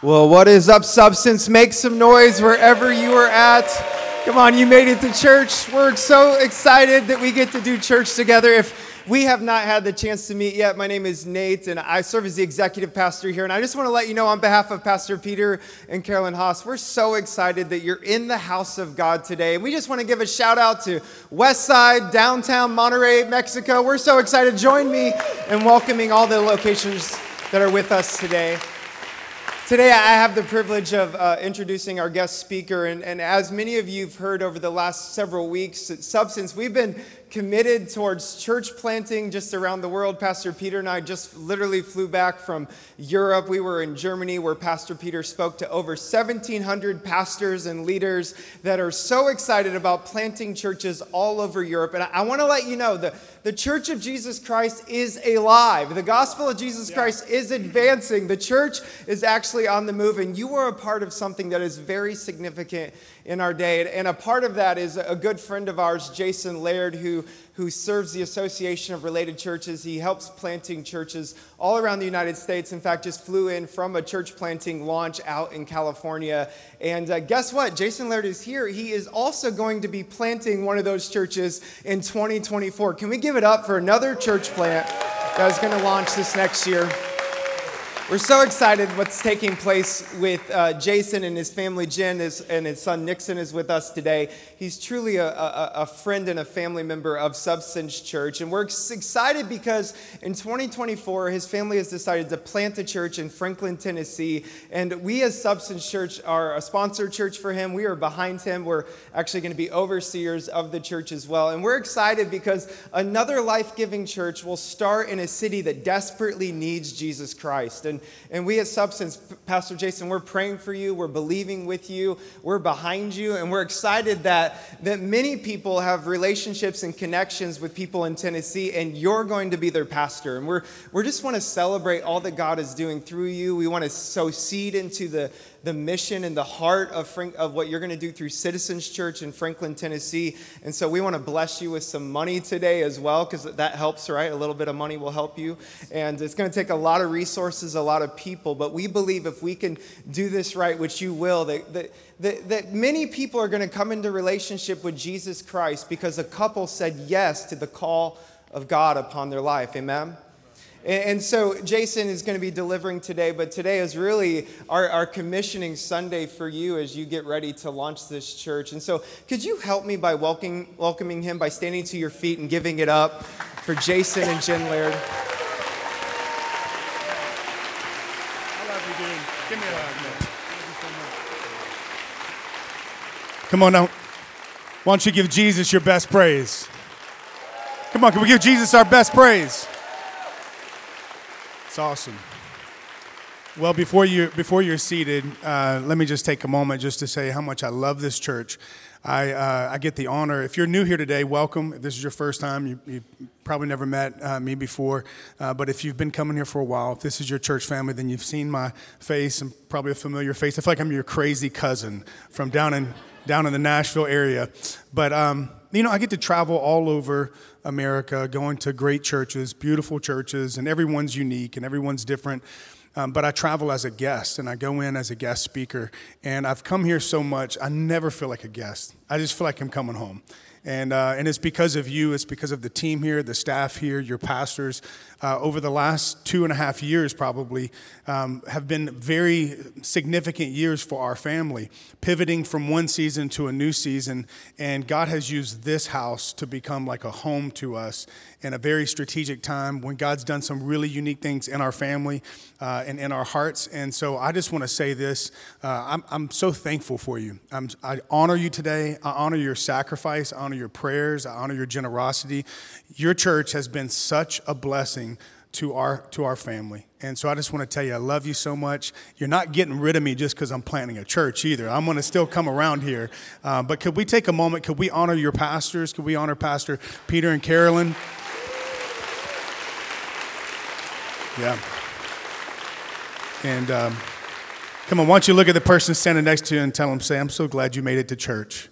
Well, what is up, Substance? Make some noise wherever you are at. Come on, you made it to church. We're so excited that we get to do church together. If we have not had the chance to meet yet, my name is Nate, and I serve as the executive pastor here. And I just want to let you know, on behalf of Pastor Peter and Carolyn Haas, we're so excited that you're in the house of God today. And we just want to give a shout out to Westside, downtown Monterrey, Mexico. We're so excited. Join me in welcoming all the locations that are with us today. Today, I have the privilege of uh, introducing our guest speaker. And, and, as many of you have heard over the last several weeks at Substance, we've been committed towards church planting just around the world. Pastor Peter and I just literally flew back from Europe. We were in Germany where Pastor Peter spoke to over 1,700 pastors and leaders that are so excited about planting churches all over Europe. And I, I want to let you know that the church of Jesus Christ is alive. The gospel of Jesus Christ is advancing. The church is actually on the move, and you are a part of something that is very significant in our day. And a part of that is a good friend of ours, Jason Laird, who, who serves the Association of Related Churches. He helps planting churches all around the United States. In fact, just flew in from a church planting launch out in California. And uh, guess what? Jason Laird is here. He is also going to be planting one of those churches in 2024. Can we give it up for another church plant that is going to launch this next year? We're so excited what's taking place with uh, Jason and his family. Jen is, and his son Nixon is with us today. He's truly a, a, a, friend and a family member of Substance Church. And we're excited because in 2024, his family has decided to plant a church in Franklin, Tennessee. And we, as Substance Church, are a sponsored church for him. We are behind him. We're actually going to be overseers of the church as well. And we're excited because another life giving church will start in a city that desperately needs Jesus Christ. And and, we at Substance, Pastor Jason, we're praying for you. We're believing with you. We're behind you. And we're excited that, that many people have relationships and connections with people in Tennessee, and you're going to be their pastor. And we're, we just want to celebrate all that God is doing through you. We want to sow seed into the, the mission and the heart of, Frank, of what you're going to do through Citizens Church in Franklin, Tennessee. And so we want to bless you with some money today as well, because that helps, right? A little bit of money will help you. And it's going to take a lot of resources, a lot of people. But we believe if we can do this right, which you will, that, that, that, that many people are going to come into relationship with Jesus Christ because a couple said yes to the call of God upon their life. Amen? And so Jason is going to be delivering today, but today is really our, our, commissioning Sunday for you as you get ready to launch this church. And so, could you help me by welcoming, welcoming him by standing to your feet and giving it up for Jason and Jen Laird? I love you, dude. Give me a hug, man. Come on now. Why don't you give Jesus your best praise? Come on, can we give Jesus our best praise? It's awesome. Well, before you before you're seated, uh, let me just take a moment just to say how much I love this church. I uh, I get the honor. If you're new here today, welcome. If this is your first time, you, you probably never met uh, me before. Uh, but if you've been coming here for a while, if this is your church family, then you've seen my face and probably a familiar face. I feel like I'm your crazy cousin from down in down in the Nashville area. But um, you know, I get to travel all over America, going to great churches, beautiful churches, and everyone's unique and everyone's different. Um, but I travel as a guest and I go in as a guest speaker. And I've come here so much, I never feel like a guest. I just feel like I'm coming home. And, uh, and it's because of you, it's because of the team here, the staff here, your pastors. Uh, over the last two and a half years, probably, um, have been very significant years for our family, pivoting from one season to a new season. And God has used this house to become like a home to us in a very strategic time when God's done some really unique things in our family uh, and in our hearts. And so I just want to say this uh, I'm, I'm so thankful for you. I'm, I honor you today. I honor your sacrifice. I honor your prayers. I honor your generosity. Your church has been such a blessing to our to our family. And so I just want to tell you I love you so much. You're not getting rid of me just because I'm planting a church either. I'm going to still come around here. Uh, but could we take a moment? Could we honor your pastors? Could we honor Pastor Peter and Carolyn? Yeah. And um, come on, why don't you look at the person standing next to you and tell them, say, I'm so glad you made it to church.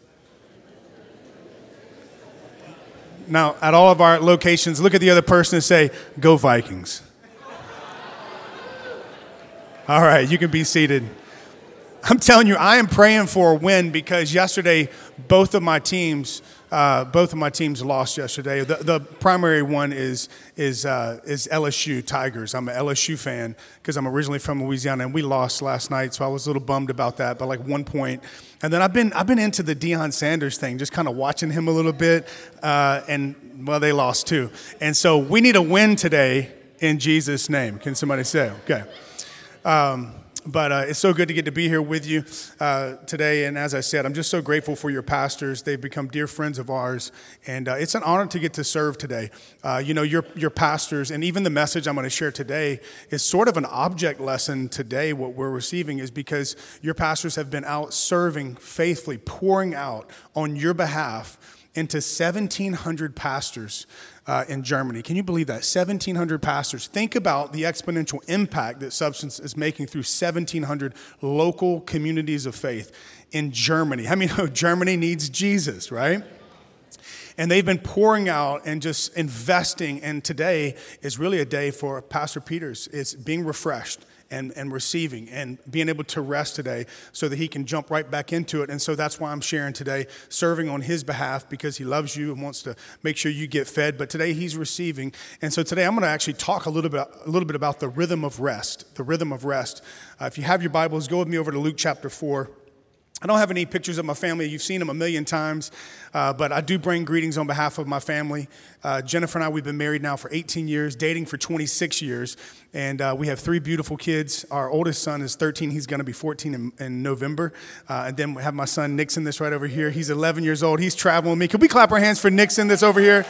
Now, at all of our locations, look at the other person and say, Go Vikings. All right, you can be seated. I'm telling you, I am praying for a win because yesterday, both of my teams, uh, both of my teams lost yesterday. The, the primary one is is uh, is LSU Tigers. I'm an LSU fan because I'm originally from Louisiana, and we lost last night, so I was a little bummed about that. But like one point, and then I've been I've been into the Deion Sanders thing, just kind of watching him a little bit, uh, and well, they lost too, and so we need a win today in Jesus' name. Can somebody say okay? Um, but uh, it's so good to get to be here with you uh, today. And as I said, I'm just so grateful for your pastors. They've become dear friends of ours, and uh, it's an honor to get to serve today. Uh, you know, your your pastors, and even the message I'm going to share today is sort of an object lesson today. What we're receiving is because your pastors have been out serving faithfully, pouring out on your behalf into 1,700 pastors uh, in Germany. Can you believe that? 1,700 pastors. Think about the exponential impact that Substance is making through 1,700 local communities of faith in Germany. I mean, Germany needs Jesus, right? And they've been pouring out and just investing. And today is really a day for Pastor Peters. It's being refreshed and, and receiving and being able to rest today so that he can jump right back into it. And so that's why I'm sharing today, serving on his behalf because he loves you and wants to make sure you get fed. But today he's receiving. And so today I'm going to actually talk a little bit, a little bit about the rhythm of rest, the rhythm of rest. Uh, if you have your Bibles, go with me over to Luke chapter 4. I don't have any pictures of my family. You've seen them a million times, uh, but I do bring greetings on behalf of my family. Uh, Jennifer and I, we've been married now for 18 years, dating for 26 years, and uh, we have three beautiful kids. Our oldest son is 13, he's going to be 14 in, in November. Uh, and then we have my son Nixon, this right over here. He's 11 years old, he's traveling with me. Can we clap our hands for Nixon, that's over here?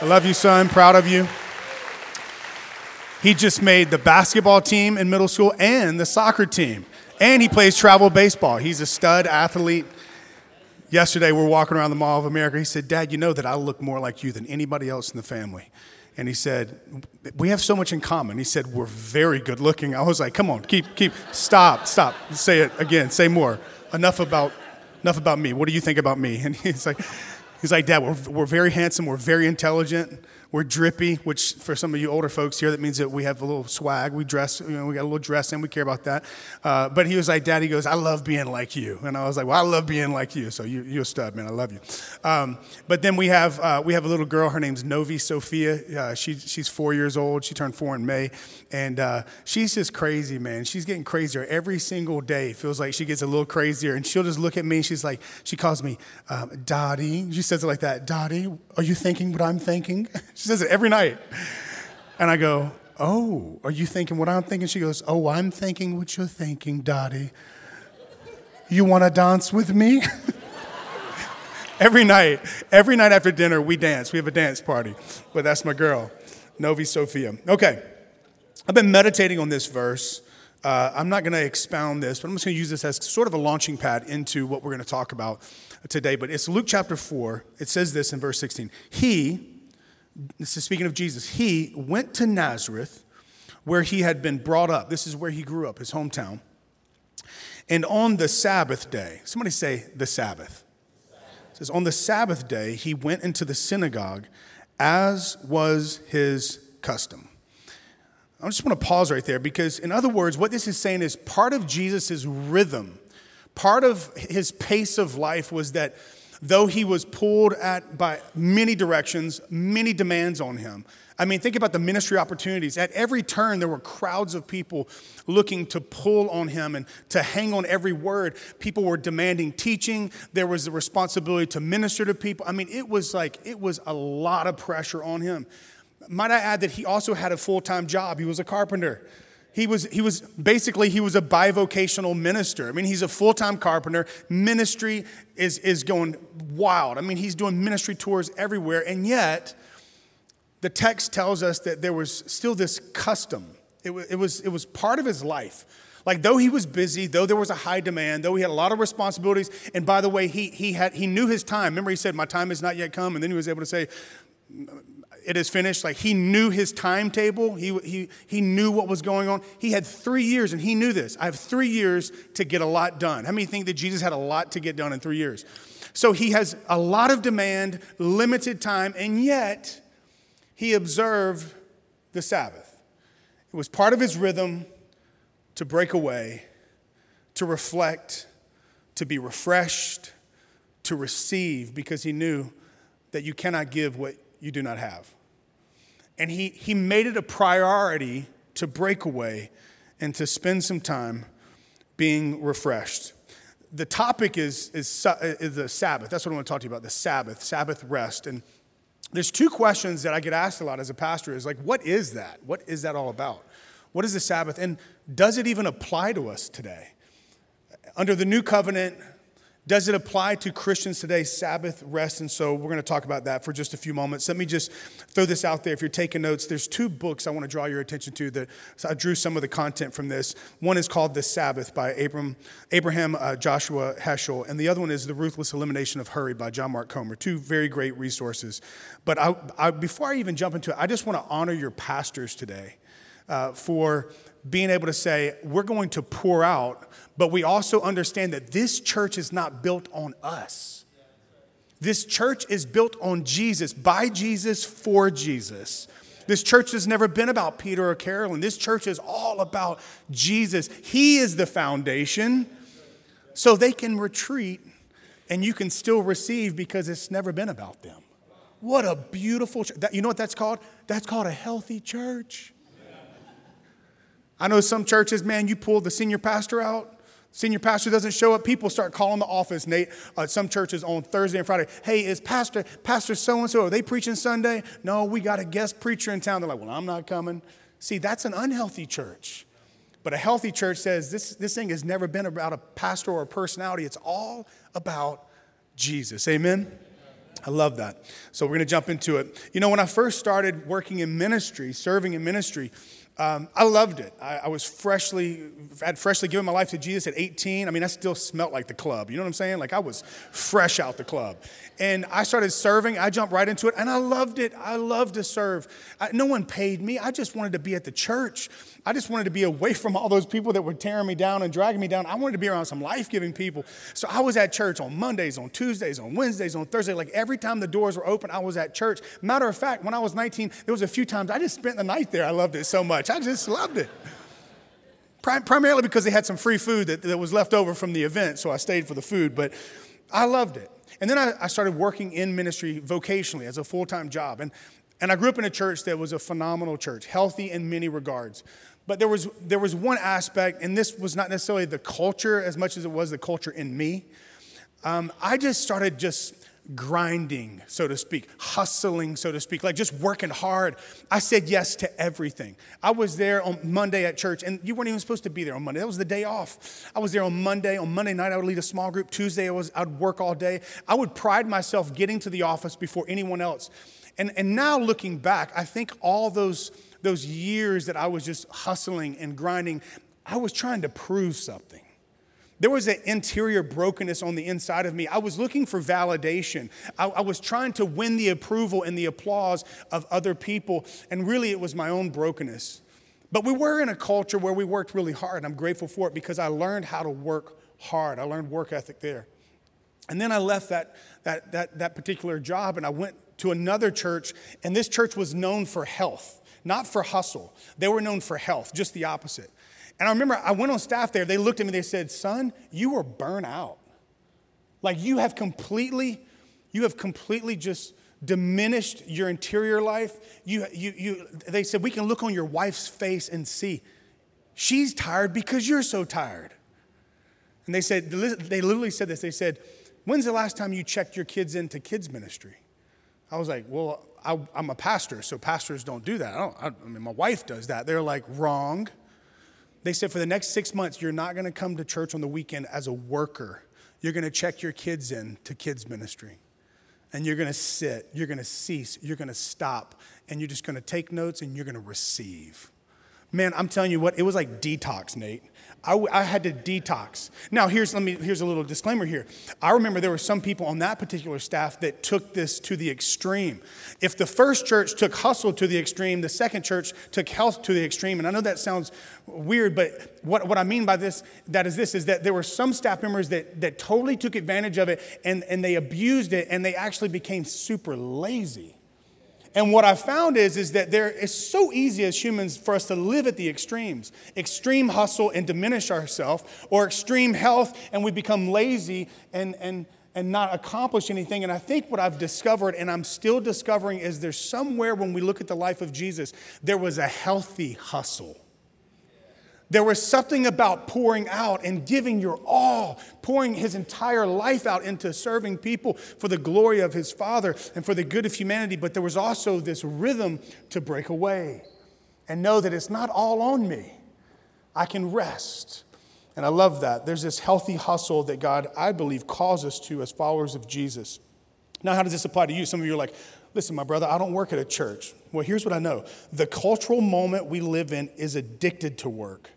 I love you, son, proud of you. He just made the basketball team in middle school and the soccer team. And he plays travel baseball. He's a stud athlete. Yesterday, we're walking around the Mall of America. He said, Dad, you know that I look more like you than anybody else in the family. And he said, We have so much in common. He said, We're very good looking. I was like, Come on, keep, keep, stop, stop. Say it again, say more. Enough about, enough about me. What do you think about me? And he's like, He's like, Dad, we're, we're very handsome, we're very intelligent, we're drippy, which for some of you older folks here, that means that we have a little swag. We dress, you know, we got a little dress and we care about that. Uh, but he was like, Daddy goes, I love being like you. And I was like, Well, I love being like you. So you, you're a stud, man. I love you. Um, but then we have, uh, we have a little girl. Her name's Novi Sophia. Uh, she, she's four years old. She turned four in May. And uh, she's just crazy, man. She's getting crazier every single day. It Feels like she gets a little crazier. And she'll just look at me. She's like, She calls me um, Dottie. She says it like that Dottie, are you thinking what I'm thinking? she says it every night. And I go, Oh, are you thinking what I'm thinking? She goes, Oh, I'm thinking what you're thinking, Dottie. You want to dance with me? every night, every night after dinner, we dance. We have a dance party. But that's my girl, Novi Sophia. Okay, I've been meditating on this verse. Uh, I'm not going to expound this, but I'm just going to use this as sort of a launching pad into what we're going to talk about today. But it's Luke chapter 4. It says this in verse 16. He, this is speaking of Jesus, he went to Nazareth where he had been brought up. This is where he grew up, his hometown. And on the Sabbath day, somebody say the Sabbath. It says, on the Sabbath day, he went into the synagogue as was his custom. I just want to pause right there because, in other words, what this is saying is part of Jesus' rhythm, part of his pace of life was that though he was pulled at by many directions, many demands on him. I mean, think about the ministry opportunities. At every turn, there were crowds of people looking to pull on him and to hang on every word. People were demanding teaching. There was the responsibility to minister to people. I mean, it was like, it was a lot of pressure on him. Might I add that he also had a full time job? He was a carpenter. He was, he was basically he was a bivocational minister. I mean, he's a full-time carpenter. Ministry is, is going wild. I mean, he's doing ministry tours everywhere, and yet the text tells us that there was still this custom. It was, it was, it was part of his life. Like, though he was busy, though there was a high demand, though he had a lot of responsibilities, and by the way, he, he, had, he knew his time. Remember, he said, My time has not yet come, and then he was able to say, it is finished. Like he knew his timetable. He, he, he knew what was going on. He had three years, and he knew this. I have three years to get a lot done. How many think that Jesus had a lot to get done in three years? So he has a lot of demand, limited time, and yet he observed the Sabbath. It was part of his rhythm, to break away, to reflect, to be refreshed, to receive, because he knew that you cannot give what you do not have. And he, he made it a priority to break away and to spend some time being refreshed. The topic is, is, is the Sabbath. That's what I want to talk to you about the Sabbath, Sabbath rest. And there's two questions that I get asked a lot as a pastor is like, what is that? What is that all about? What is the Sabbath? And does it even apply to us today? Under the new covenant, does it apply to Christians today, Sabbath rest? And so we're going to talk about that for just a few moments. Let me just throw this out there. If you're taking notes, there's two books I want to draw your attention to that I drew some of the content from this. One is called The Sabbath by Abraham, Abraham uh, Joshua Heschel, and the other one is The Ruthless Elimination of Hurry by John Mark Comer. Two very great resources. But I, I, before I even jump into it, I just want to honor your pastors today uh, for being able to say, we're going to pour out, but we also understand that this church is not built on us. This church is built on Jesus, by Jesus, for Jesus. This church has never been about Peter or Carolyn. This church is all about Jesus. He is the foundation, so they can retreat and you can still receive because it's never been about them. What a beautiful, church. you know what that's called? That's called a healthy church. I know some churches, man, you pull the senior pastor out, senior pastor doesn't show up, people start calling the office, Nate. Uh, some churches on Thursday and Friday, hey, is Pastor, Pastor so and so, are they preaching Sunday? No, we got a guest preacher in town. They're like, well, I'm not coming. See, that's an unhealthy church. But a healthy church says this, this thing has never been about a pastor or a personality, it's all about Jesus. Amen? I love that. So we're going to jump into it. You know, when I first started working in ministry, serving in ministry, um, I loved it. I, I, was freshly, had freshly given my life to Jesus at 18. I mean, I still smelt like the club. You know what I'm saying? Like I was fresh out the club. And I started serving. I jumped right into it and I loved it. I loved to serve. I, no one paid me. I just wanted to be at the church. I just wanted to be away from all those people that were tearing me down and dragging me down. I wanted to be around some life giving people. So I was at church on Mondays, on Tuesdays, on Wednesdays, on Thursdays. Like every time the doors were open, I was at church. Matter of fact, when I was 19, there was a few times I just spent the night there. I loved it so much. I just loved it. Primarily because they had some free food that, that was left over from the event, so I stayed for the food, but I loved it. And then I, I started working in ministry vocationally as a full time job. And, and I grew up in a church that was a phenomenal church, healthy in many regards. But there was, there was one aspect, and this was not necessarily the culture as much as it was the culture in me. Um, I just started just grinding, so to speak, hustling, so to speak, like just working hard. I said yes to everything. I was there on Monday at church, and you weren't even supposed to be there on Monday. That was the day off. I was there on Monday. On Monday night, I would lead a small group. Tuesday, I was, I'd work all day. I would pride myself getting to the office before anyone else. And, and now looking back, I think all those those years that I was just hustling and grinding, I was trying to prove something. There was an interior brokenness on the inside of me. I was looking for validation. I, I, was trying to win the approval and the applause of other people, and really it was my own brokenness. But we were in a culture where we worked really hard. and I'm grateful for it because I learned how to work hard. I learned work ethic there. And then I left that, that, that, that particular job and I went to another church, and this church was known for health not for hustle. They were known for health, just the opposite. And I remember I went on staff there, they looked at me, they said, Son, you were burnt out. Like you have completely, you have completely just diminished your interior life. You, you, you, they said, We can look on your wife's face and see she's tired because you're so tired. And they said, they literally said this. They said, When's the last time you checked your kids into kids' ministry? I was like, Well, I, am a pastor, so pastors don't do that. I, don't, I, I mean, my wife does that. They're like, wrong. They said, for the next six months, you're not going to come to church on the weekend as a worker. You're going to check your kids in to kids' ministry. And you're going to sit, you're going to cease, you're going to stop, and you're just going to take notes and you're going to receive. Man, I'm telling you what, it was like detox, Nate. I, I, had to detox. Now, here's, let me, here's a little disclaimer here. I remember there were some people on that particular staff that took this to the extreme. If the first church took hustle to the extreme, the second church took health to the extreme. And I know that sounds weird, but what, what I mean by this, that is this, is that there were some staff members that, that totally took advantage of it and, and they abused it and they actually became super lazy. And what I found is, is that there is so easy as humans for us to live at the extremes extreme hustle and diminish ourselves, or extreme health and we become lazy and, and, and not accomplish anything. And I think what I've discovered, and I'm still discovering, is there's somewhere when we look at the life of Jesus, there was a healthy hustle. There was something about pouring out and giving your all, pouring his entire life out into serving people for the glory of his Father and for the good of humanity. But there was also this rhythm to break away and know that it's not all on me. I can rest. And I love that. There's this healthy hustle that God, I believe, calls us to as followers of Jesus. Now, how does this apply to you? Some of you are like, listen, my brother, I don't work at a church. Well, here's what I know the cultural moment we live in is addicted to work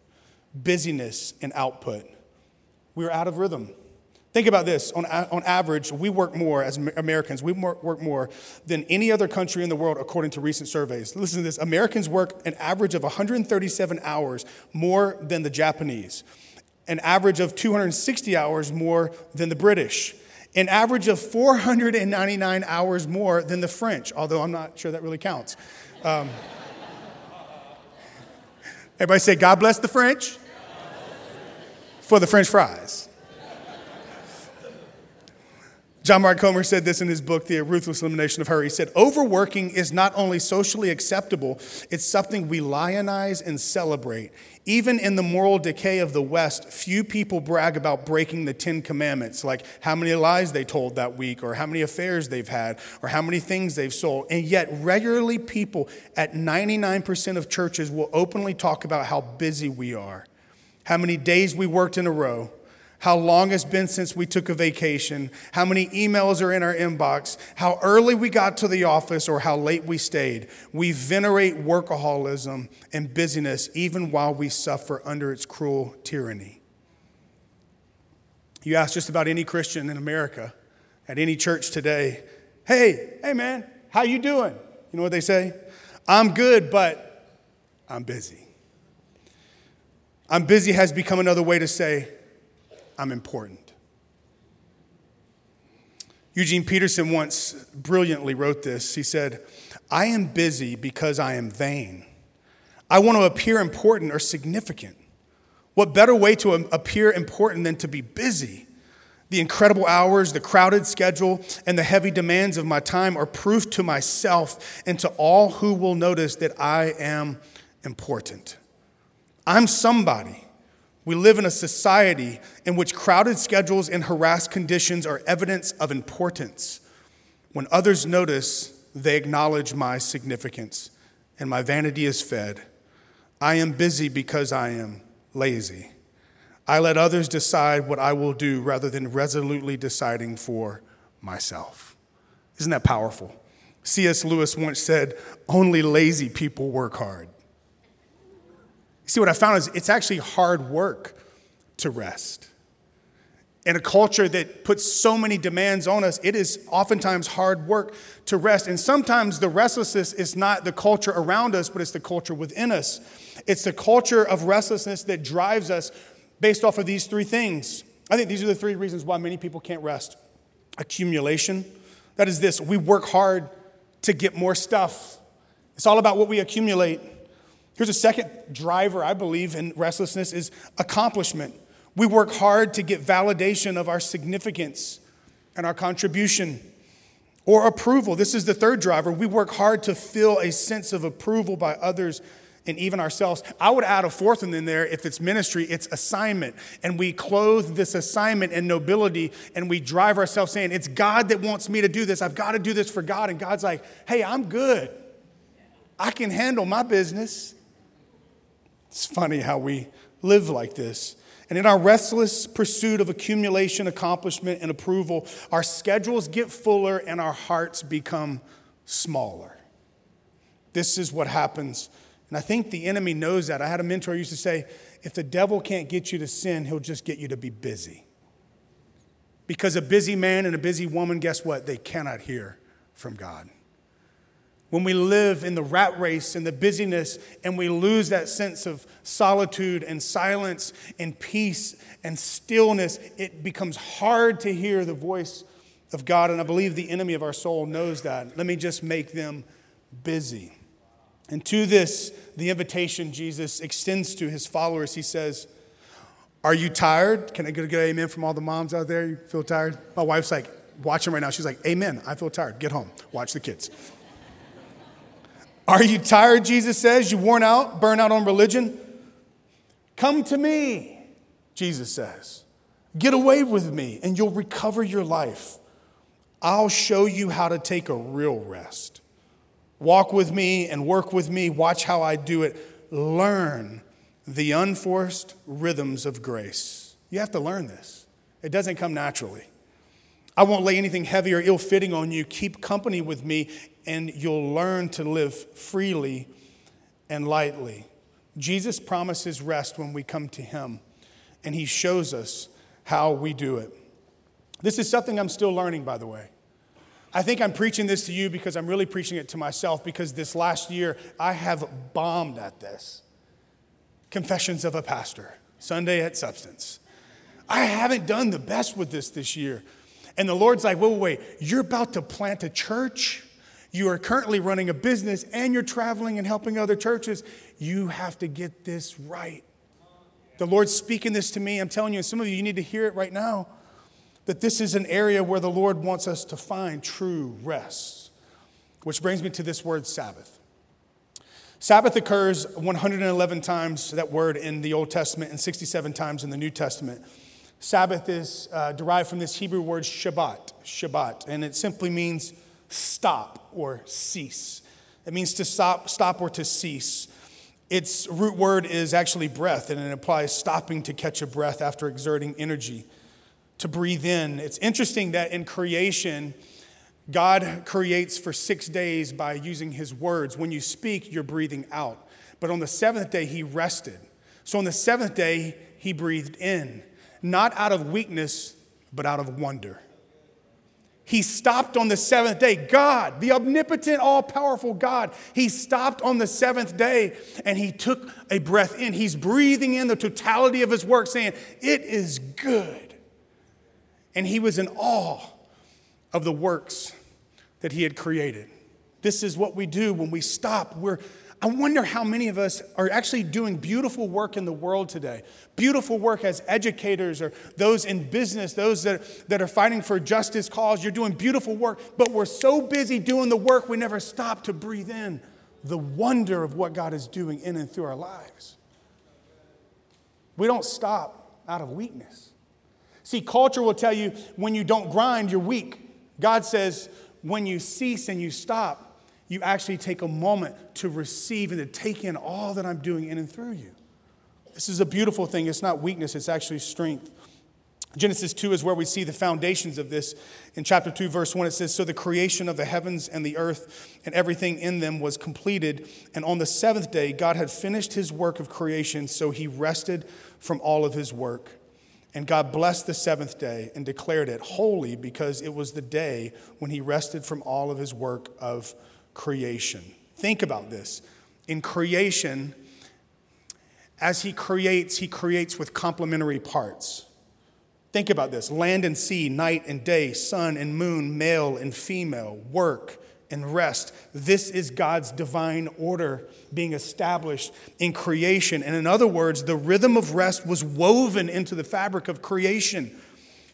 busyness, and output. We are out of rhythm. Think about this on, on average, we work more as Americans, we work more than any other country in the world according to recent surveys. Listen to this Americans work an average of 137 hours more than the Japanese, an average of 260 hours more than the British, an average of 499 hours more than the French, although I'm not sure that really counts. Um, everybody say, God bless the French for the French fries. John Mark Comer said this in his book, The Ruthless Elimination of Hurry. He said, Overworking is not only socially acceptable, it's something we lionize and celebrate. Even in the moral decay of the West, few people brag about breaking the Ten Commandments, like how many lies they told that week, or how many affairs they've had, or how many things they've sold. And yet, regularly, people at 99% of churches will openly talk about how busy we are how many days we worked in a row, how long it's been since we took a vacation, how many emails are in our inbox, how early we got to the office, or how late we stayed. We venerate workaholism and busyness even while we suffer under its cruel tyranny. You ask just about any Christian in America, at any church today, hey, hey man, how you doing? You know what they say? I'm good, but I'm busy. I'm busy has become another way to say, I'm important. Eugene Peterson once brilliantly wrote this. He said, I am busy because I am vain. I want to appear important or significant. What better way to appear important than to be busy? The incredible hours, the crowded schedule, and the heavy demands of my time are proof to myself and to all who will notice that I am important. I'm somebody. We live in a society in which crowded schedules and harassed conditions are evidence of importance. When others notice, they acknowledge my significance, and my vanity is fed. I am busy because I am lazy. I let others decide what I will do rather than resolutely deciding for myself. Isn't that powerful? C.S. Lewis once said, Only lazy people work hard. See, what I found is it's actually hard work to rest. In a culture that puts so many demands on us, it is oftentimes hard work to rest. And sometimes the restlessness is not the culture around us, but it's the culture within us. It's the culture of restlessness that drives us based off of these three things. I think these are the three reasons why many people can't rest accumulation. That is this we work hard to get more stuff, it's all about what we accumulate. Here's a second driver, I believe, in restlessness is accomplishment. We work hard to get validation of our significance and our contribution or approval. This is the third driver. We work hard to feel a sense of approval by others and even ourselves. I would add a fourth one in there if it's ministry, it's assignment. And we clothe this assignment in nobility and we drive ourselves saying, It's God that wants me to do this. I've got to do this for God. And God's like, Hey, I'm good. I can handle my business. It's funny how we live like this. And in our restless pursuit of accumulation, accomplishment, and approval, our schedules get fuller and our hearts become smaller. This is what happens. And I think the enemy knows that. I had a mentor who used to say, if the devil can't get you to sin, he'll just get you to be busy. Because a busy man and a busy woman, guess what? They cannot hear from God when we live in the rat race and the busyness and we lose that sense of solitude and silence and peace and stillness, it becomes hard to hear the voice of God. And I believe the enemy of our soul knows that. Let me just make them busy. And to this, the invitation Jesus extends to his followers, he says, Are you tired? Can I get a good amen from all the moms out there? You feel tired? My wife's like, watching right now. She's like, Amen. I feel tired. Get home. Watch the kids. Are you tired? Jesus says. You worn out, burn out on religion? Come to me, Jesus says. Get away with me, and you'll recover your life. I'll show you how to take a real rest. Walk with me and work with me. Watch how I do it. Learn the unforced rhythms of grace. You have to learn this, it doesn't come naturally. I won't lay anything heavy or ill fitting on you. Keep company with me, and you'll learn to live freely and lightly. Jesus promises rest when we come to Him, and He shows us how we do it. This is something I'm still learning, by the way. I think I'm preaching this to you because I'm really preaching it to myself because this last year I have bombed at this. Confessions of a Pastor, Sunday at Substance. I haven't done the best with this this year. And the Lord's like, wait, wait, wait, you're about to plant a church. You are currently running a business and you're traveling and helping other churches. You have to get this right. The Lord's speaking this to me. I'm telling you, and some of you, you need to hear it right now that this is an area where the Lord wants us to find true rest. Which brings me to this word Sabbath. Sabbath occurs 111 times, that word in the Old Testament, and 67 times in the New Testament. Sabbath is uh, derived from this Hebrew word Shabbat, Shabbat, and it simply means stop or cease. It means to stop, stop or to cease. Its root word is actually breath, and it implies stopping to catch a breath after exerting energy, to breathe in. It's interesting that in creation, God creates for six days by using his words. When you speak, you're breathing out. But on the seventh day, he rested. So on the seventh day, he breathed in not out of weakness, but out of wonder. He stopped on the seventh day. God, the omnipotent, all powerful God, he stopped on the seventh day and he took a breath in. He's breathing in the totality of his work, saying, It is good. And he was in awe of the works that he had created. This is what we do when we stop. We're I wonder how many of us are actually doing beautiful work in the world today. Beautiful work as educators or those in business, those that, that are fighting for justice cause. You're doing beautiful work, but we're so busy doing the work, we never stop to breathe in the wonder of what God is doing in and through our lives. We don't stop out of weakness. See, culture will tell you when you don't grind, you're weak. God says, when you cease and you stop, you actually take a moment to receive and to take in all that I'm doing in and through you. This is a beautiful thing. It's not weakness, it's actually strength. Genesis 2 is where we see the foundations of this. In chapter 2, verse 1, it says So the creation of the heavens and the earth and everything in them was completed. And on the seventh day, God had finished his work of creation, so he rested from all of his work. And God blessed the seventh day and declared it holy because it was the day when he rested from all of his work of creation. Think about this. In creation, as he creates, he creates with complementary parts. Think about this land and sea, night and day, sun and moon, male and female, work and rest. This is God's divine order being established in creation. And in other words, the rhythm of rest was woven into the fabric of creation.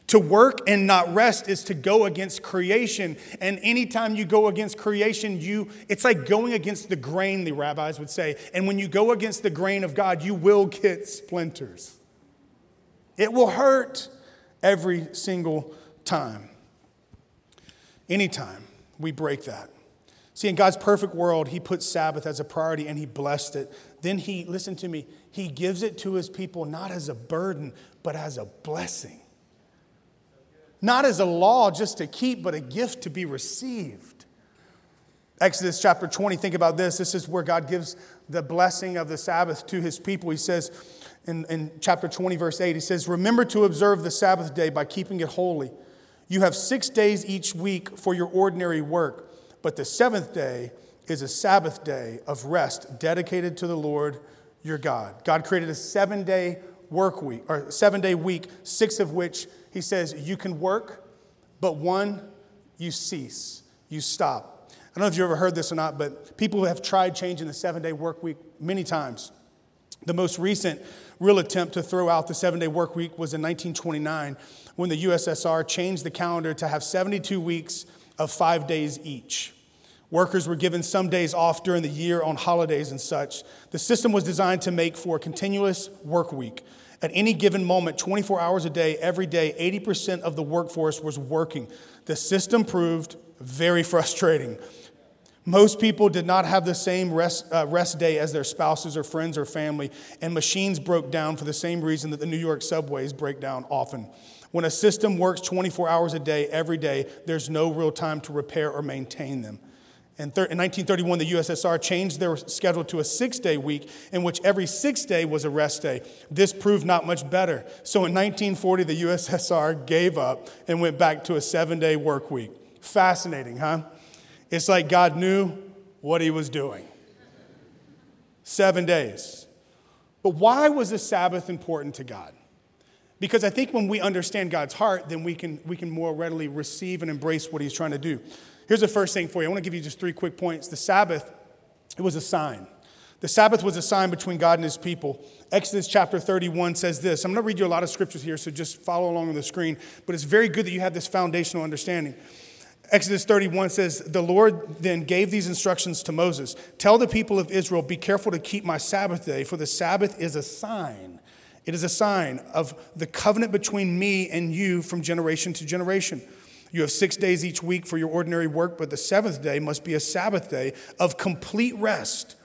To work and not rest is to go against creation. And anytime you go against creation, you it's like going against the grain, the rabbis would say. And when you go against the grain of God, you will get splinters. It will hurt every single time. Anytime we break that. See, in God's perfect world, He put Sabbath as a priority and He blessed it. Then He, listen to me, He gives it to His people not as a burden, but as a blessing not as a law just to keep, but a gift to be received. Exodus chapter 20, think about this. This is where God gives the blessing of the Sabbath to his people. He says in, in chapter 20, verse 8, he says, Remember to observe the Sabbath day by keeping it holy. You have six days each week for your ordinary work, but the seventh day is a Sabbath day of rest dedicated to the Lord your God. God created a seven day work week, or seven day week, six of which he says, You can work, but one, you cease, you stop. I don't know if you've ever heard this or not, but people have tried changing the seven day work week many times. The most recent real attempt to throw out the seven day work week was in 1929 when the USSR changed the calendar to have 72 weeks of five days each. Workers were given some days off during the year on holidays and such. The system was designed to make for a continuous work week. At any given moment, 24 hours a day, every day, 80% of the workforce was working. The system proved very frustrating. Most people did not have the same rest, uh, rest day as their spouses or friends or family, and machines broke down for the same reason that the New York subways break down often. When a system works 24 hours a day, every day, there's no real time to repair or maintain them. In, in 1931, the USSR changed their schedule to a six day week in which every sixth day was a rest day. This proved not much better. So in 1940, the USSR gave up and went back to a seven day work week. Fascinating, huh? It's like God knew what he was doing. Seven days. But why was the Sabbath important to God? Because I think when we understand God's heart, then we can, we can more readily receive and embrace what he's trying to do. Here's the first thing for you. I want to give you just three quick points. The Sabbath, it was a sign. The Sabbath was a sign between God and his people. Exodus chapter 31 says this. I'm going to read you a lot of scriptures here, so just follow along on the screen. But it's very good that you have this foundational understanding. Exodus 31 says, The Lord then gave these instructions to Moses Tell the people of Israel, be careful to keep my Sabbath day, for the Sabbath is a sign. It is a sign of the covenant between me and you from generation to generation. You have six days each week for your ordinary work, but the seventh day must be a Sabbath day of complete rest,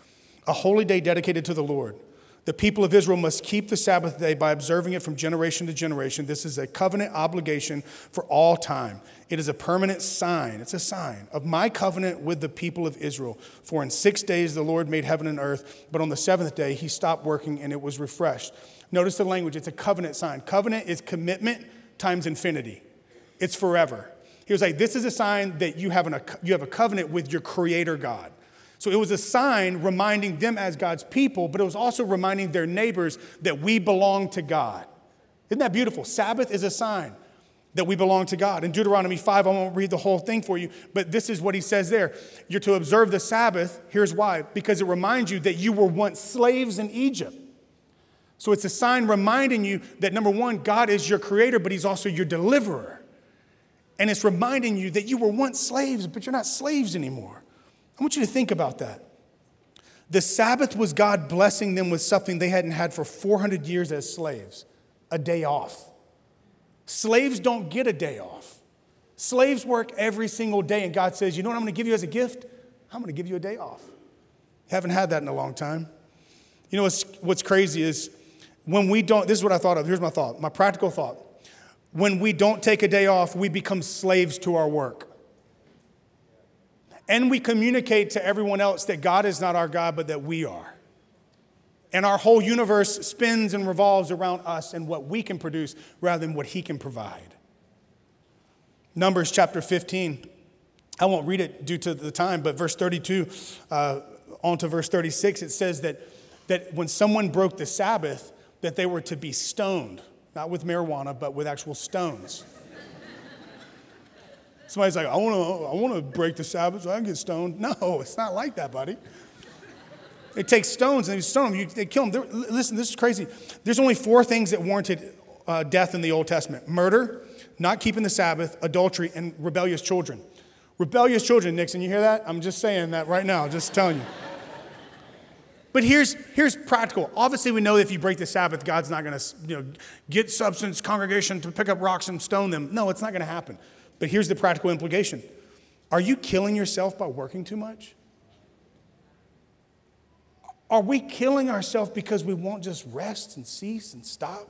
a holy day dedicated to the Lord. The people of Israel must keep the Sabbath day by observing it from generation to generation. This is a covenant obligation for all time. It is a permanent sign, it's a sign of my covenant with the people of Israel. For in six days the Lord made heaven and earth, but on the seventh day he stopped working and it was refreshed. Notice the language, it's a covenant sign. Covenant is commitment times infinity, it's forever. He was like, This is a sign that you have, an, you have a covenant with your creator God. So it was a sign reminding them as God's people, but it was also reminding their neighbors that we belong to God. Isn't that beautiful? Sabbath is a sign that we belong to God. In Deuteronomy 5, I won't read the whole thing for you, but this is what he says there. You're to observe the Sabbath. Here's why because it reminds you that you were once slaves in Egypt. So it's a sign reminding you that number one, God is your creator, but he's also your deliverer. And it's reminding you that you were once slaves, but you're not slaves anymore. I want you to think about that. The Sabbath was God blessing them with something they hadn't had for 400 years as slaves a day off. Slaves don't get a day off. Slaves work every single day, and God says, You know what I'm going to give you as a gift? I'm going to give you a day off. Haven't had that in a long time. You know what's, what's crazy is when we don't, this is what I thought of. Here's my thought, my practical thought. When we don't take a day off, we become slaves to our work. And we communicate to everyone else that God is not our God, but that we are. And our whole universe spins and revolves around us and what we can produce rather than what He can provide. Numbers chapter 15. I won't read it due to the time, but verse 32 uh, on to verse 36, it says that, that when someone broke the Sabbath, that they were to be stoned, not with marijuana, but with actual stones. Somebody's like, I want to I wanna break the Sabbath so I can get stoned. No, it's not like that, buddy. They take stones and they stone them. You, they kill them. They're, listen, this is crazy. There's only four things that warranted uh, death in the Old Testament murder, not keeping the Sabbath, adultery, and rebellious children. Rebellious children, Nixon, you hear that? I'm just saying that right now, just telling you. But here's, here's practical. Obviously, we know if you break the Sabbath, God's not going to you know, get substance congregation to pick up rocks and stone them. No, it's not going to happen. But here's the practical implication Are you killing yourself by working too much? Are we killing ourselves because we won't just rest and cease and stop?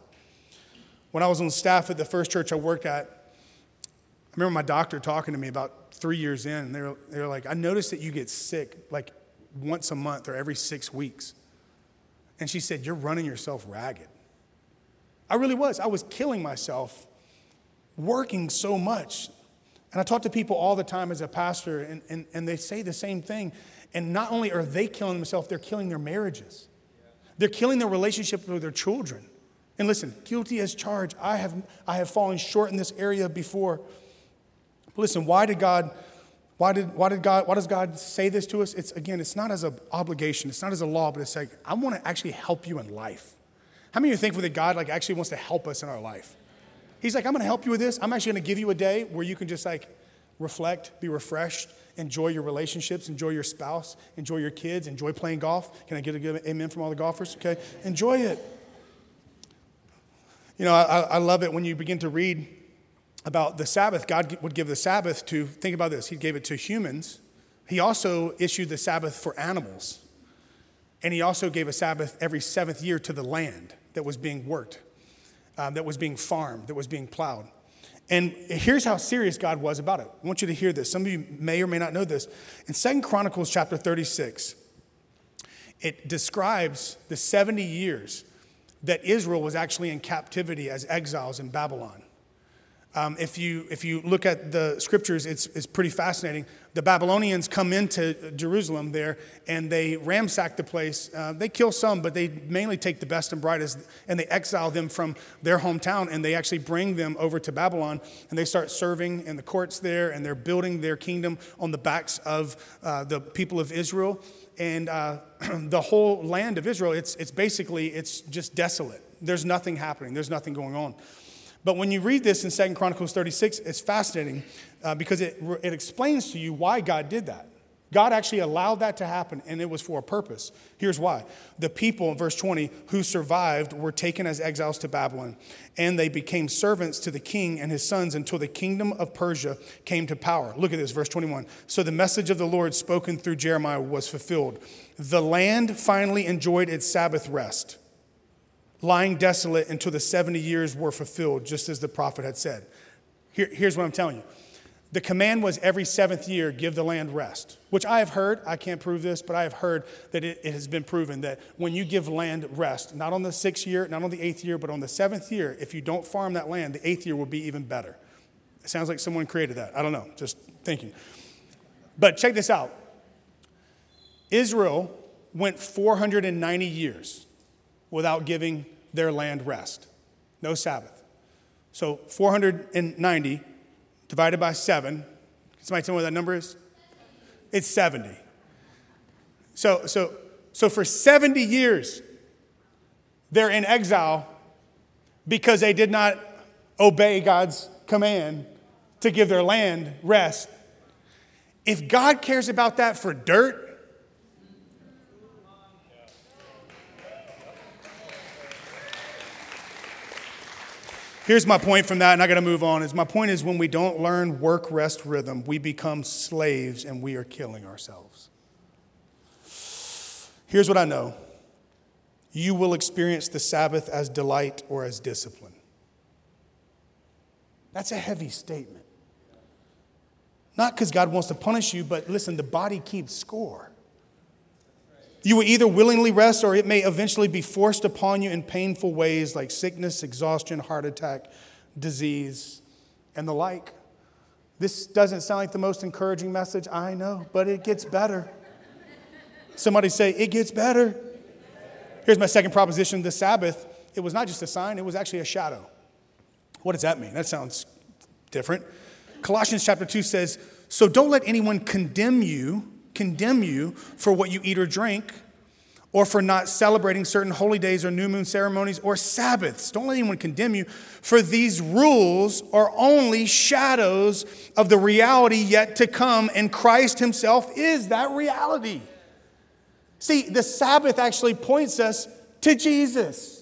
When I was on staff at the first church I worked at, I remember my doctor talking to me about three years in, they were, they were like, I noticed that you get sick like once a month or every six weeks. And she said, You're running yourself ragged. I really was. I was killing myself working so much. And I talk to people all the time as a pastor, and, and, and they say the same thing. And not only are they killing themselves, they're killing their marriages. They're killing their relationship with their children. And listen, guilty as charged. I have, I have fallen short in this area before. But listen, why did God, Why did, why did God, why does God say this to us? It's again, it's not as an obligation, it's not as a law, but it's like, I want to actually help you in life. How many of you think that God like actually wants to help us in our life? He's like, I'm gonna help you with this. I'm actually gonna give you a day where you can just like reflect, be refreshed, enjoy your relationships, enjoy your spouse, enjoy your kids, enjoy playing golf. Can I get a good amen from all the golfers? Okay, enjoy it. You know, I, I love it when you begin to read about the Sabbath. God would give the Sabbath to, think about this, He gave it to humans. He also issued the Sabbath for animals. And He also gave a Sabbath every seventh year to the land that was being worked, um, that was being farmed, that was being plowed. And here's how serious God was about it. I want you to hear this. Some of you may or may not know this. In Second Chronicles chapter 36, it describes the 70 years that Israel was actually in captivity as exiles in Babylon. Um, if, you, if you look at the scriptures, it's, it's pretty fascinating. The Babylonians come into Jerusalem there and they ransack the place. Uh, they kill some, but they mainly take the best and brightest and they exile them from their hometown and they actually bring them over to Babylon and they start serving in the courts there and they're building their kingdom on the backs of uh, the people of Israel. And uh, the whole land of Israel, it's, it's basically, it's just desolate. There's nothing happening. There's nothing going on. But when you read this in Second Chronicles 36, it's fascinating uh, because it, it explains to you why God did that. God actually allowed that to happen, and it was for a purpose. Here's why. The people, in verse 20, who survived were taken as exiles to Babylon, and they became servants to the king and his sons until the kingdom of Persia came to power. Look at this, verse 21. So the message of the Lord spoken through Jeremiah was fulfilled. The land finally enjoyed its Sabbath rest lying desolate until the 70 years were fulfilled, just as the prophet had said. Here, here's what I'm telling you. The command was every seventh year, give the land rest, which I have heard, I can't prove this, but I have heard that it, it has been proven that when you give land rest, not on the sixth year, not on the eighth year, but on the seventh year, if you don't farm that land, the eighth year will be even better. It sounds like someone created that. I don't know, just thinking. But check this out Israel went 490 years without giving their land rest. No Sabbath. So 490 divided by 7. Can somebody tell me what that number is? It's 70. So, so, so for 70 years, they're in exile because they did not obey God's command to give their land rest. If God cares about that for dirt, Here's my point from that, and I got to move on. Is my point is when we don't learn work rest rhythm, we become slaves and we are killing ourselves. Here's what I know you will experience the Sabbath as delight or as discipline. That's a heavy statement. Not because God wants to punish you, but listen, the body keeps score. You will either willingly rest or it may eventually be forced upon you in painful ways like sickness, exhaustion, heart attack, disease, and the like. This doesn't sound like the most encouraging message, I know, but it gets better. Somebody say, It gets better. Here's my second proposition the Sabbath, it was not just a sign, it was actually a shadow. What does that mean? That sounds different. Colossians chapter 2 says, So don't let anyone condemn you condemn you for what you eat or drink, or for not celebrating certain holy days or new moon ceremonies or Sabbaths. Don't let anyone condemn you, for these rules are only shadows of the reality yet to come, and Christ Himself is that reality. See, the Sabbath actually points us to Jesus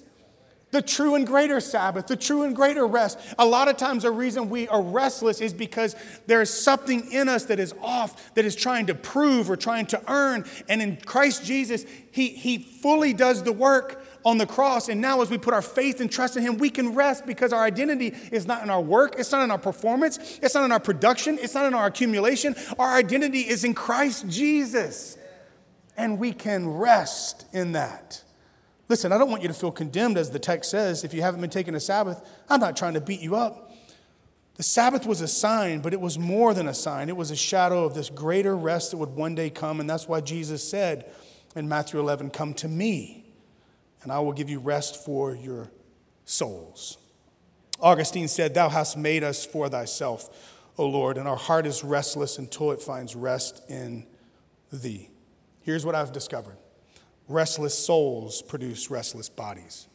the true and greater Sabbath, the true and greater rest. A lot of times, the reason we are restless is because there is something in us that is off, that is trying to prove or trying to earn. And in Christ Jesus, He, he fully does the work on the cross. And now, as we put our faith and trust in Him, we can rest because our identity is not in our work, it's not in our performance, it's not in our production, it's not in our accumulation. Our identity is in Christ Jesus. And we can rest in that. Listen, I don't want you to feel condemned, as the text says, if you haven't been taking a Sabbath. I'm not trying to beat you up. The Sabbath was a sign, but it was more than a sign. It was a shadow of this greater rest that would one day come. And that's why Jesus said in Matthew 11, Come to me, and I will give you rest for your souls. Augustine said, Thou hast made us for thyself. O Lord, and our heart is restless until it finds rest in thee. Here's what I've discovered restless souls produce restless bodies.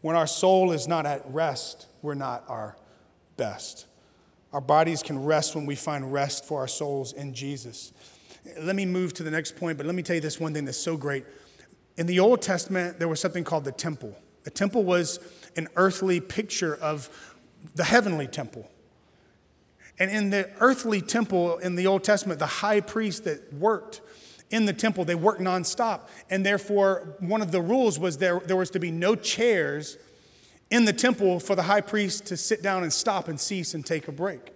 When our soul is not at rest, we're not our best. Our bodies can rest when we find rest for our souls in Jesus. Let me move to the next point, but let me tell you this one thing that's so great. In the Old Testament, there was something called the temple. The temple was an earthly picture of the heavenly temple. And in the earthly temple in the Old Testament, the high priest that worked in the temple, they worked nonstop. And therefore, one of the rules was there, there was to be no chairs in the temple for the high priest to sit down and stop and cease and take a break.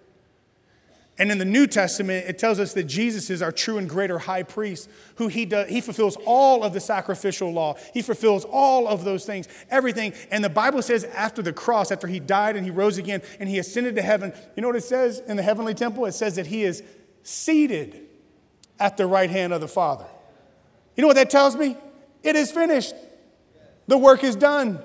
And in the New Testament, it tells us that Jesus is our true and greater high priest, who he, does, he fulfills all of the sacrificial law. He fulfills all of those things, everything. And the Bible says after the cross, after he died and he rose again and he ascended to heaven, you know what it says in the heavenly temple? It says that he is seated at the right hand of the Father. You know what that tells me? It is finished. The work is done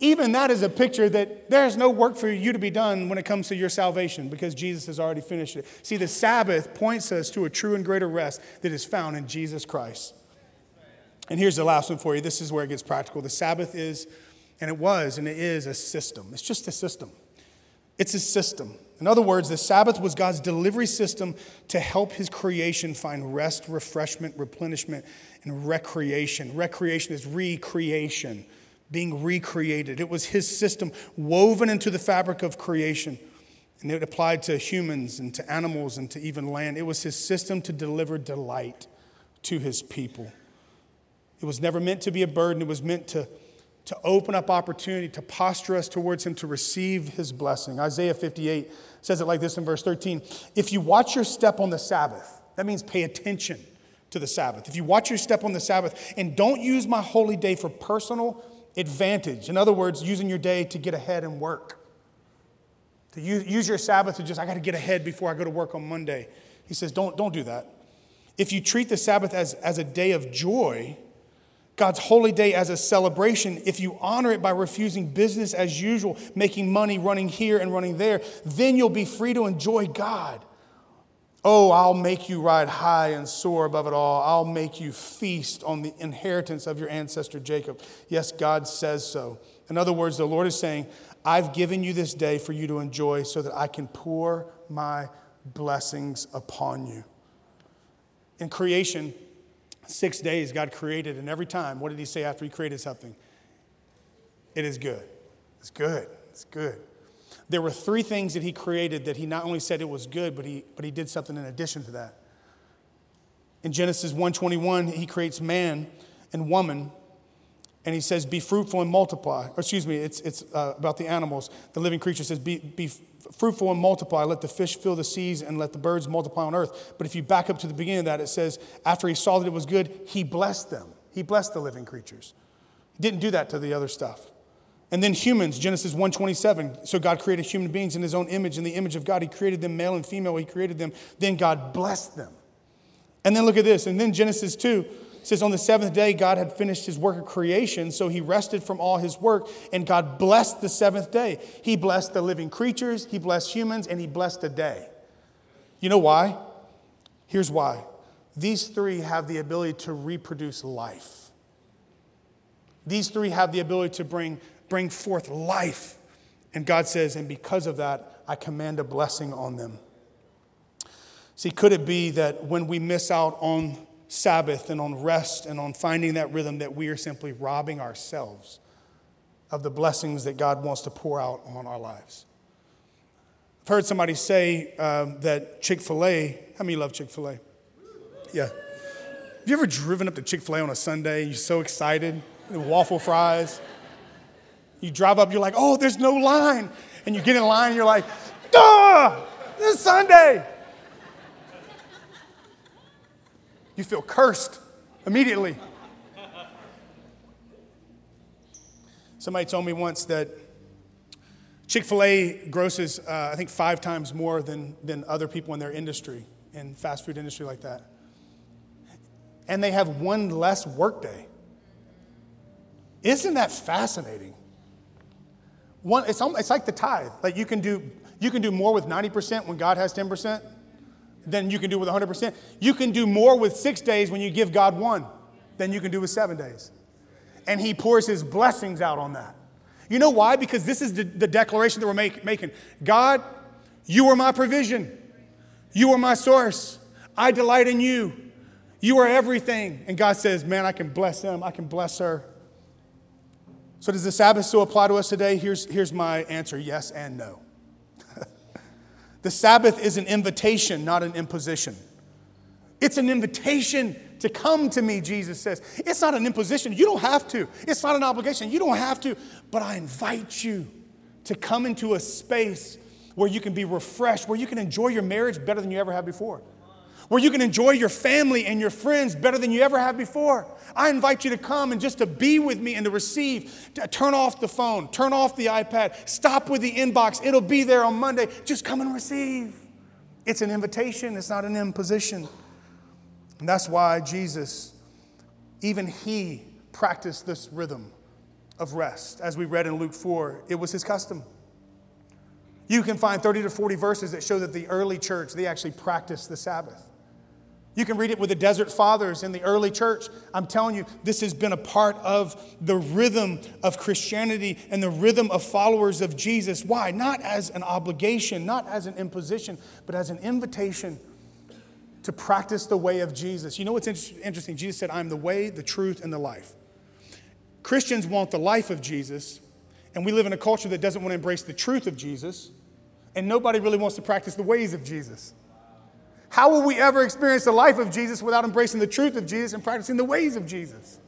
even that is a picture that there's no work for you to be done when it comes to your salvation because Jesus has already finished it. See, the Sabbath points us to a true and greater rest that is found in Jesus Christ. And here's the last one for you. This is where it gets practical. The Sabbath is, and it was, and it is a system. It's just a system. It's a system. In other words, the Sabbath was God's delivery system to help his creation find rest, refreshment, replenishment, and recreation. Recreation is recreation being recreated. It was his system woven into the fabric of creation. And it applied to humans and to animals and to even land. It was his system to deliver delight to his people. It was never meant to be a burden, it was meant to, to open up opportunity, to posture us towards him to receive his blessing. Isaiah 58 says it like this in verse 13 If you watch your step on the Sabbath, that means pay attention to the Sabbath. If you watch your step on the Sabbath and don't use my holy day for personal advantage. In other words, using your day to get ahead and work. To use, use your Sabbath to just, I got to get ahead before I go to work on Monday. He says, don't, don't do that. If you treat the Sabbath as, as a day of joy, God's holy day as a celebration, if you honor it by refusing business as usual, making money, running here and running there, then you'll be free to enjoy God. Oh, I'll make you ride high and soar above it all. I'll make you feast on the inheritance of your ancestor Jacob. Yes, God says so. In other words, the Lord is saying, I've given you this day for you to enjoy so that I can pour my blessings upon you. In creation, six days God created, and every time, what did He say after He created something? It is good. It's good. It's good. There were three things that he created that he not only said it was good, but he, but he did something in addition to that. In Genesis 1:21, he creates man and woman, and he says, "Be fruitful and multiply." Or excuse me, it's, it's uh, about the animals. The living creature says, "Be, be fruitful and multiply. Let the fish fill the seas, and let the birds multiply on earth." But if you back up to the beginning of that, it says, "After he saw that it was good, he blessed them. He blessed the living creatures." He didn't do that to the other stuff. And then humans, Genesis 1:27. So God created human beings in his own image, in the image of God. He created them male and female. He created them. Then God blessed them. And then look at this. And then Genesis 2 says, On the seventh day, God had finished his work of creation, so he rested from all his work, and God blessed the seventh day. He blessed the living creatures, he blessed humans, and he blessed the day. You know why? Here's why. These three have the ability to reproduce life. These three have the ability to bring bring forth life. And God says, and because of that, I command a blessing on them. See, could it be that when we miss out on Sabbath and on rest and on finding that rhythm, that we are simply robbing ourselves of the blessings that God wants to pour out on our lives? I've heard somebody say um, that Chick fil A, how many love Chick fil A? Yeah. Have you ever driven up to Chick fil A on a Sunday? You're so excited, waffle fries. You drive up, you're like, oh, there's no line. And you get in line, you're like, duh, this Sunday. You feel cursed immediately. Somebody told me once that Chick fil A grosses, uh, I think, five times more than, than other people in their industry, in fast food industry like that. And they have one less workday. Isn't that fascinating? One, it's, it's like the tithe. Like you can do, You can do more with 90% when God has 10% than you can do with 100%. You can do more with six days when you give God one than you can do with seven days. And He pours His blessings out on that. You know why? Because this is the, the declaration that we're make, making God, you are my provision, you are my source. I delight in you. You are everything. And God says, Man, I can bless them, I can bless her. So, does the Sabbath still apply to us today? Here's, here's my answer yes and no. The Sabbath is an invitation, not an imposition. It's an invitation to come to me, Jesus says. It's not an imposition. You don't have to. It's not an obligation. You don't have to. But I invite you to come into a space where you can be refreshed, where you can enjoy your marriage better than you ever have before where you can enjoy your family and your friends better than you ever have before. I invite you to come and just to be with me and to receive. Turn off the phone, turn off the iPad, stop with the inbox. It'll be there on Monday. Just come and receive. It's an invitation, it's not an imposition. And that's why Jesus, even he, practiced this rhythm of rest. As we read in Luke 4, it was his custom. You can find 30 to 40 verses that show that the early church, they actually practiced the Sabbath. You can read it with the desert fathers in the early church. I'm telling you, this has been a part of the rhythm of Christianity and the rhythm of followers of Jesus. Why? Not as an obligation, not as an imposition, but as an invitation to practice the way of Jesus. You know what's interesting? Jesus said, I'm the way, the truth, and the life. Christians want the life of Jesus, and we live in a culture that doesn't want to embrace the truth of Jesus, and nobody really wants to practice the ways of Jesus. How will we ever experience the life of Jesus without embracing the truth of Jesus and practicing the ways of Jesus?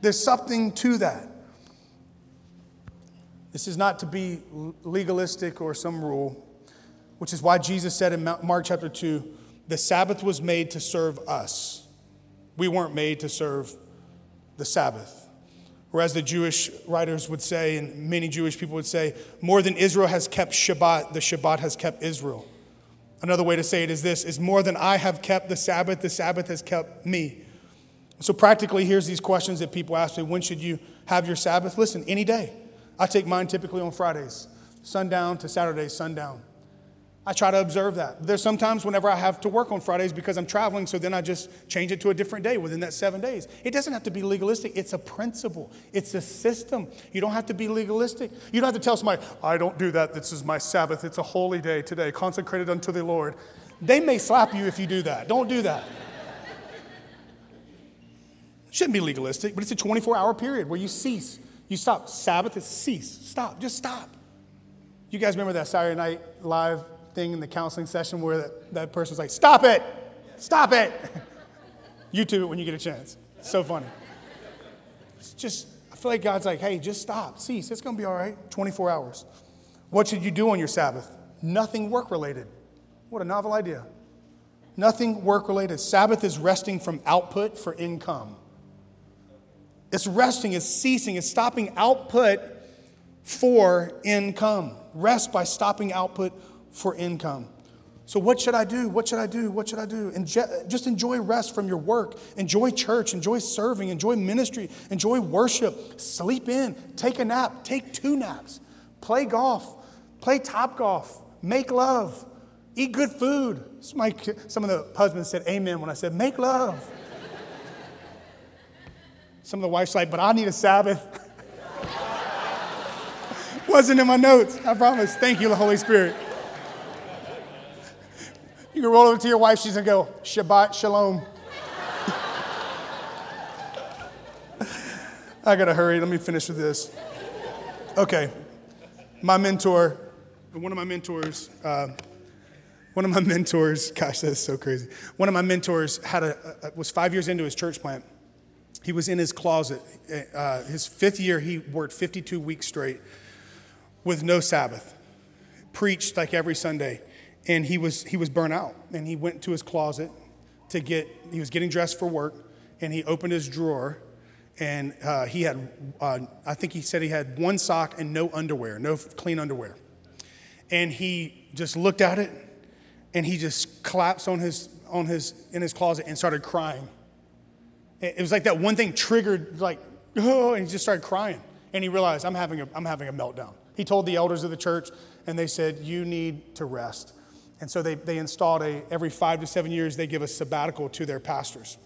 There's something to that. This is not to be legalistic or some rule, which is why Jesus said in Mark chapter 2 the Sabbath was made to serve us. We weren't made to serve the Sabbath. Whereas the Jewish writers would say, and many Jewish people would say, more than Israel has kept Shabbat, the Shabbat has kept Israel. Another way to say it is this is more than I have kept the Sabbath, the Sabbath has kept me. So practically, here's these questions that people ask me when should you have your Sabbath? Listen, any day. I take mine typically on Fridays, sundown to Saturday, sundown. I try to observe that. There's sometimes whenever I have to work on Fridays because I'm traveling, so then I just change it to a different day within that seven days. It doesn't have to be legalistic, it's a principle, it's a system. You don't have to be legalistic. You don't have to tell somebody, I don't do that. This is my Sabbath. It's a holy day today, consecrated unto the Lord. They may slap you if you do that. Don't do that. Shouldn't be legalistic, but it's a 24 hour period where you cease. You stop. Sabbath is cease. Stop. Just stop. You guys remember that Saturday Night Live thing in the counseling session where that, that person's like, Stop it! Stop it! YouTube it when you get a chance. so funny. It's just, I feel like God's like, Hey, just stop, cease. It's going to be all right. 24 hours. What should you do on your Sabbath? Nothing work related. What a novel idea. Nothing work related. Sabbath is resting from output for income. It's resting, it's ceasing, it's stopping output for income. Rest by stopping output for income. So, what should I do? What should I do? What should I do? And just enjoy rest from your work. Enjoy church. Enjoy serving. Enjoy ministry. Enjoy worship. Sleep in. Take a nap. Take two naps. Play golf. Play top golf. Make love. Eat good food. My, some of the husbands said amen when I said, make love. some of the wives like, but I need a Sabbath. Wasn't in my notes, I promise. Thank you, the Holy Spirit. You can roll over to your wife, she's gonna go, Shabbat Shalom. I gotta hurry, let me finish with this. Okay, my mentor, one of my mentors, uh, one of my mentors, gosh, that's so crazy. One of my mentors had a, a was five years into his church plant. He was in his closet. Uh, his fifth year, he worked 52 weeks straight with no Sabbath, preached like every Sunday and he was he was burnt out. And he went to his closet to get he was getting dressed for work and he opened his drawer and uh, he had uh, i think he said he had one sock and no underwear no clean underwear. And he just looked at it and he just collapsed on his on his in his closet and started crying. It was like that one thing triggered like oh and he just started crying. And he realized i'm having a i'm having a meltdown. He told the elders of the church, and they said, You need to rest. And so they, they installed a, every five to seven years, they give a sabbatical to their pastors,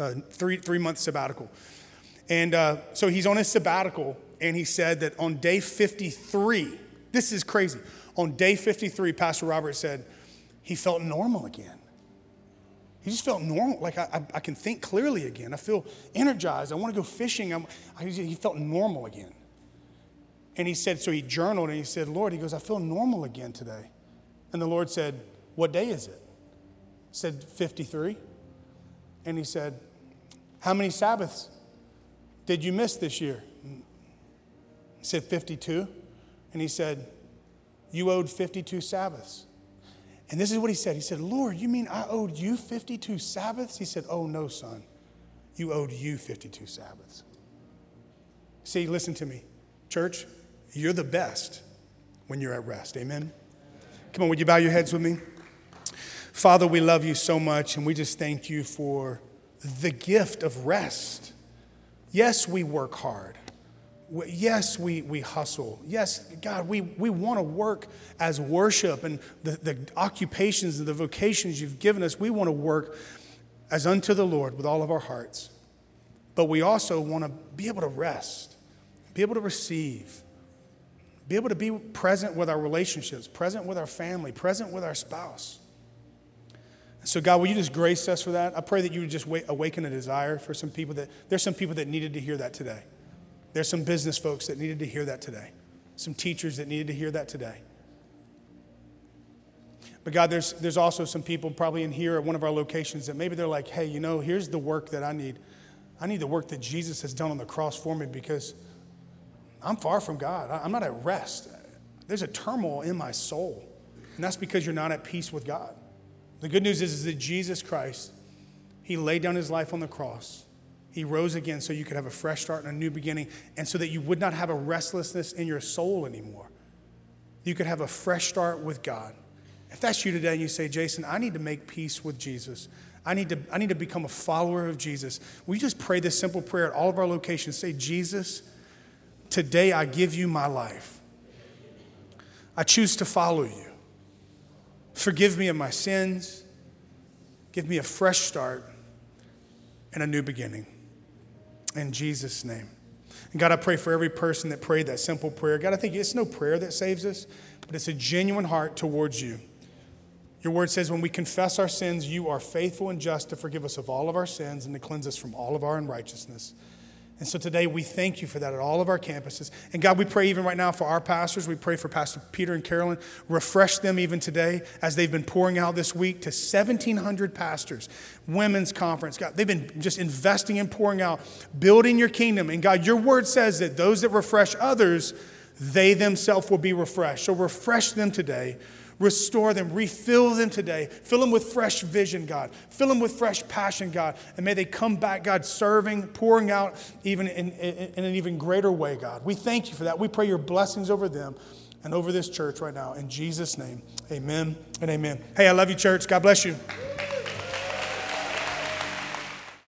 a three, three month sabbatical. And uh, so he's on his sabbatical, and he said that on day 53, this is crazy. On day 53, Pastor Robert said he felt normal again. He just felt normal, like I, I, I can think clearly again. I feel energized. I want to go fishing. I'm, I, he felt normal again. And he said, so he journaled and he said, Lord, he goes, I feel normal again today. And the Lord said, What day is it? He said, 53. And he said, How many Sabbaths did you miss this year? He said, 52. And he said, You owed 52 Sabbaths. And this is what he said. He said, Lord, you mean I owed you 52 Sabbaths? He said, Oh, no, son. You owed you 52 Sabbaths. See, listen to me. Church, you're the best when you're at rest. Amen? Come on, would you bow your heads with me? Father, we love you so much, and we just thank you for the gift of rest. Yes, we work hard. Yes, we, we hustle. Yes, God, we, we want to work as worship and the, the occupations and the vocations you've given us. We want to work as unto the Lord with all of our hearts. But we also want to be able to rest, be able to receive, be able to be present with our relationships, present with our family, present with our spouse. So, God, will you just grace us for that? I pray that you would just awaken a desire for some people that, there's some people that needed to hear that today. There's some business folks that needed to hear that today, some teachers that needed to hear that today. But God, there's, there's also some people probably in here at one of our locations that maybe they're like, hey, you know, here's the work that I need. I need the work that Jesus has done on the cross for me because I'm far from God. I'm not at rest. There's a turmoil in my soul. And that's because you're not at peace with God. The good news is, is that Jesus Christ, He laid down His life on the cross. He rose again so you could have a fresh start and a new beginning, and so that you would not have a restlessness in your soul anymore. You could have a fresh start with God. If that's you today and you say, Jason, I need to make peace with Jesus. I need to, I need to become a follower of Jesus. we just pray this simple prayer at all of our locations? Say, Jesus, today I give you my life. I choose to follow you. Forgive me of my sins. Give me a fresh start and a new beginning. In Jesus' name. And God, I pray for every person that prayed that simple prayer. God, I think it's no prayer that saves us, but it's a genuine heart towards you. Your word says, when we confess our sins, you are faithful and just to forgive us of all of our sins and to cleanse us from all of our unrighteousness. And so today we thank you for that at all of our campuses. And God, we pray even right now for our pastors. We pray for Pastor Peter and Carolyn. Refresh them even today as they've been pouring out this week to 1,700 pastors, women's conference. God, they've been just investing and pouring out, building your kingdom. And God, your word says that those that refresh others, they themselves will be refreshed. So refresh them today. Restore them, refill them today. Fill them with fresh vision, God. Fill them with fresh passion, God. And may they come back, God, serving, pouring out even in, in, in an even greater way, God. We thank you for that. We pray your blessings over them and over this church right now. In Jesus' name, amen and amen. Hey, I love you, church. God bless you.